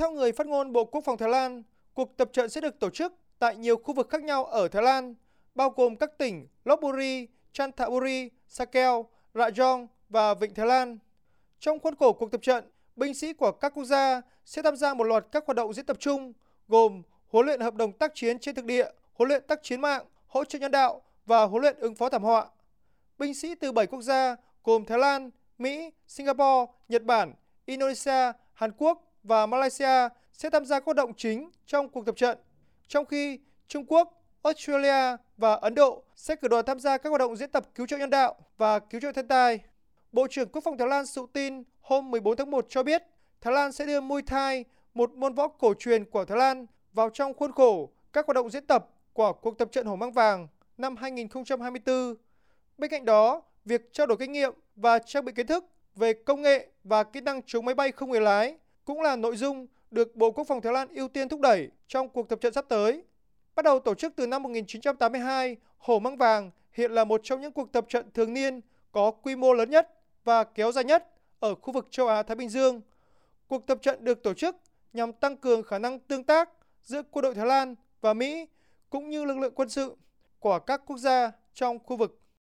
Theo người phát ngôn Bộ Quốc phòng Thái Lan, cuộc tập trận sẽ được tổ chức tại nhiều khu vực khác nhau ở Thái Lan, bao gồm các tỉnh Lopburi, Chanthaburi, Sakeo, Rajong và Vịnh Thái Lan. Trong khuôn khổ cuộc tập trận, binh sĩ của các quốc gia sẽ tham gia một loạt các hoạt động diễn tập chung gồm huấn luyện hợp đồng tác chiến trên thực địa, huấn luyện tác chiến mạng, hỗ trợ nhân đạo và huấn luyện ứng phó thảm họa. Binh sĩ từ 7 quốc gia gồm Thái Lan, Mỹ, Singapore, Nhật Bản, Indonesia, Hàn Quốc và Malaysia sẽ tham gia các hoạt động chính trong cuộc tập trận, trong khi Trung Quốc, Australia và Ấn Độ sẽ cử đoàn tham gia các hoạt động diễn tập cứu trợ nhân đạo và cứu trợ thiên tai. Bộ trưởng Quốc phòng Thái Lan Sutin hôm 14 tháng 1 cho biết Thái Lan sẽ đưa Muay Thai, một môn võ cổ truyền của Thái Lan, vào trong khuôn khổ các hoạt động diễn tập của cuộc tập trận Hổ Mang Vàng năm 2024. Bên cạnh đó, việc trao đổi kinh nghiệm và trang bị kiến thức về công nghệ và kỹ năng chống máy bay không người lái cũng là nội dung được Bộ Quốc phòng Thái Lan ưu tiên thúc đẩy trong cuộc tập trận sắp tới. Bắt đầu tổ chức từ năm 1982, Hổ Mang Vàng hiện là một trong những cuộc tập trận thường niên có quy mô lớn nhất và kéo dài nhất ở khu vực châu Á-Thái Bình Dương. Cuộc tập trận được tổ chức nhằm tăng cường khả năng tương tác giữa quân đội Thái Lan và Mỹ cũng như lực lượng quân sự của các quốc gia trong khu vực.